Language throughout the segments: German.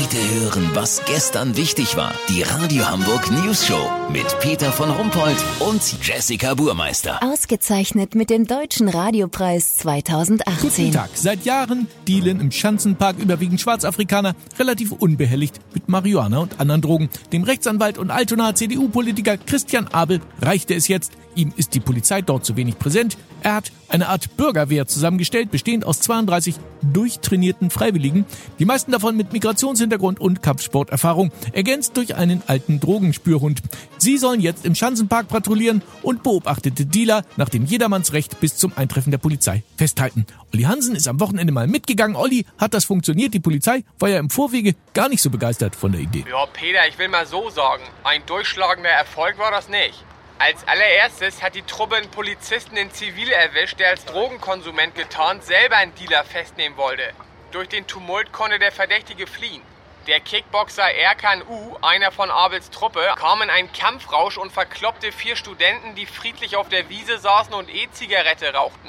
Heute hören, was gestern wichtig war. Die Radio Hamburg News Show mit Peter von Rumpold und Jessica Burmeister. Ausgezeichnet mit dem Deutschen Radiopreis 2018. Guten Tag. Seit Jahren dealen im Schanzenpark überwiegend Schwarzafrikaner relativ unbehelligt mit Marihuana und anderen Drogen. Dem Rechtsanwalt und Altonaer CDU-Politiker Christian Abel reichte es jetzt. Ihm ist die Polizei dort zu wenig präsent. Er hat eine Art Bürgerwehr zusammengestellt, bestehend aus 32 durchtrainierten Freiwilligen, die meisten davon mit Migrationshintergrund und Kampfsporterfahrung, ergänzt durch einen alten Drogenspürhund. Sie sollen jetzt im Schanzenpark patrouillieren und beobachtete Dealer nach dem Jedermannsrecht bis zum Eintreffen der Polizei festhalten. Olli Hansen ist am Wochenende mal mitgegangen. Olli, hat das funktioniert? Die Polizei war ja im Vorwege gar nicht so begeistert von der Idee. Ja, Peter, ich will mal so sagen, ein durchschlagender Erfolg war das nicht. Als allererstes hat die Truppe einen Polizisten in Zivil erwischt, der als Drogenkonsument getarnt selber einen Dealer festnehmen wollte. Durch den Tumult konnte der Verdächtige fliehen. Der Kickboxer Erkan U, einer von Abels Truppe, kam in einen Kampfrausch und verkloppte vier Studenten, die friedlich auf der Wiese saßen und E-Zigarette rauchten.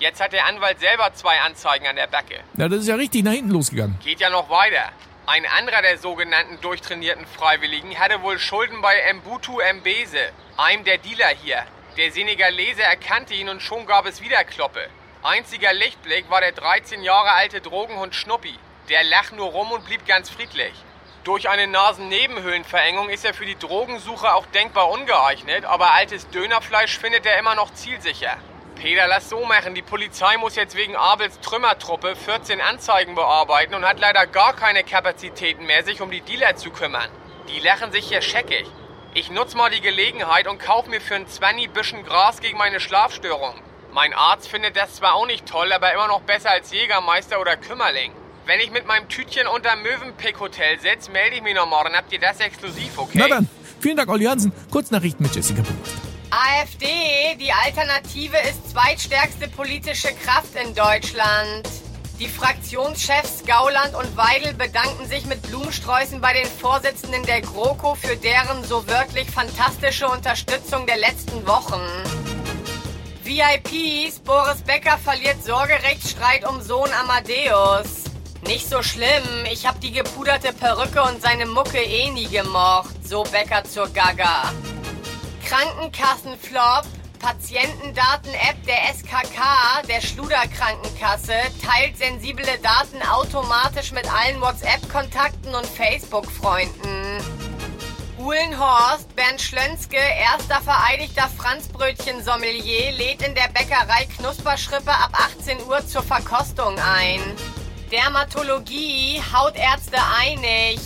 Jetzt hat der Anwalt selber zwei Anzeigen an der Backe. Ja, das ist ja richtig nach hinten losgegangen. Geht ja noch weiter. Ein anderer der sogenannten durchtrainierten Freiwilligen hatte wohl Schulden bei Mbutu Mbese, einem der Dealer hier. Der Senegalese erkannte ihn und schon gab es wieder Kloppe. Einziger Lichtblick war der 13 Jahre alte Drogenhund Schnuppi. Der lacht nur rum und blieb ganz friedlich. Durch eine Nasennebenhöhlenverengung ist er für die Drogensuche auch denkbar ungeeignet, aber altes Dönerfleisch findet er immer noch zielsicher. Peter, lass so machen. Die Polizei muss jetzt wegen Abels Trümmertruppe 14 Anzeigen bearbeiten und hat leider gar keine Kapazitäten mehr, sich um die Dealer zu kümmern. Die lachen sich hier scheckig. Ich nutze mal die Gelegenheit und kauf mir für ein 20 Büschen Gras gegen meine Schlafstörung. Mein Arzt findet das zwar auch nicht toll, aber immer noch besser als Jägermeister oder Kümmerling. Wenn ich mit meinem Tütchen unterm Möwenpick Hotel sitze, melde ich mich noch morgen. Habt ihr das exklusiv, okay? Na dann, vielen Dank, Olli Hansen. Kurznachrichten mit Jessica Burmeister. AfD, die Alternative ist zweitstärkste politische Kraft in Deutschland. Die Fraktionschefs Gauland und Weidel bedanken sich mit Blumensträußen bei den Vorsitzenden der GroKo für deren so wirklich fantastische Unterstützung der letzten Wochen. VIPs, Boris Becker verliert Sorgerechtsstreit um Sohn Amadeus. Nicht so schlimm, ich hab die gepuderte Perücke und seine Mucke eh nie gemocht, so Becker zur Gaga. Krankenkassenflop. Patientendaten-App der SKK, der Schluderkrankenkasse, teilt sensible Daten automatisch mit allen WhatsApp-Kontakten und Facebook-Freunden. Uhlenhorst, Bernd Schlönske, erster vereidigter Franzbrötchen-Sommelier, lädt in der Bäckerei Knusperschrippe ab 18 Uhr zur Verkostung ein. Dermatologie, Hautärzte einig.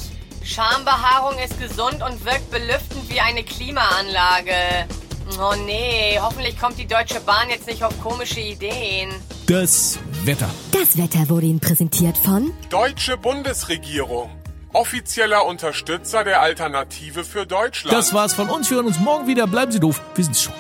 Schambehaarung ist gesund und wirkt belüftend wie eine Klimaanlage. Oh nee, hoffentlich kommt die Deutsche Bahn jetzt nicht auf komische Ideen. Das Wetter. Das Wetter wurde Ihnen präsentiert von Deutsche Bundesregierung. Offizieller Unterstützer der Alternative für Deutschland. Das war's von uns. Wir hören uns morgen wieder. Bleiben Sie doof. Wir sind's schon.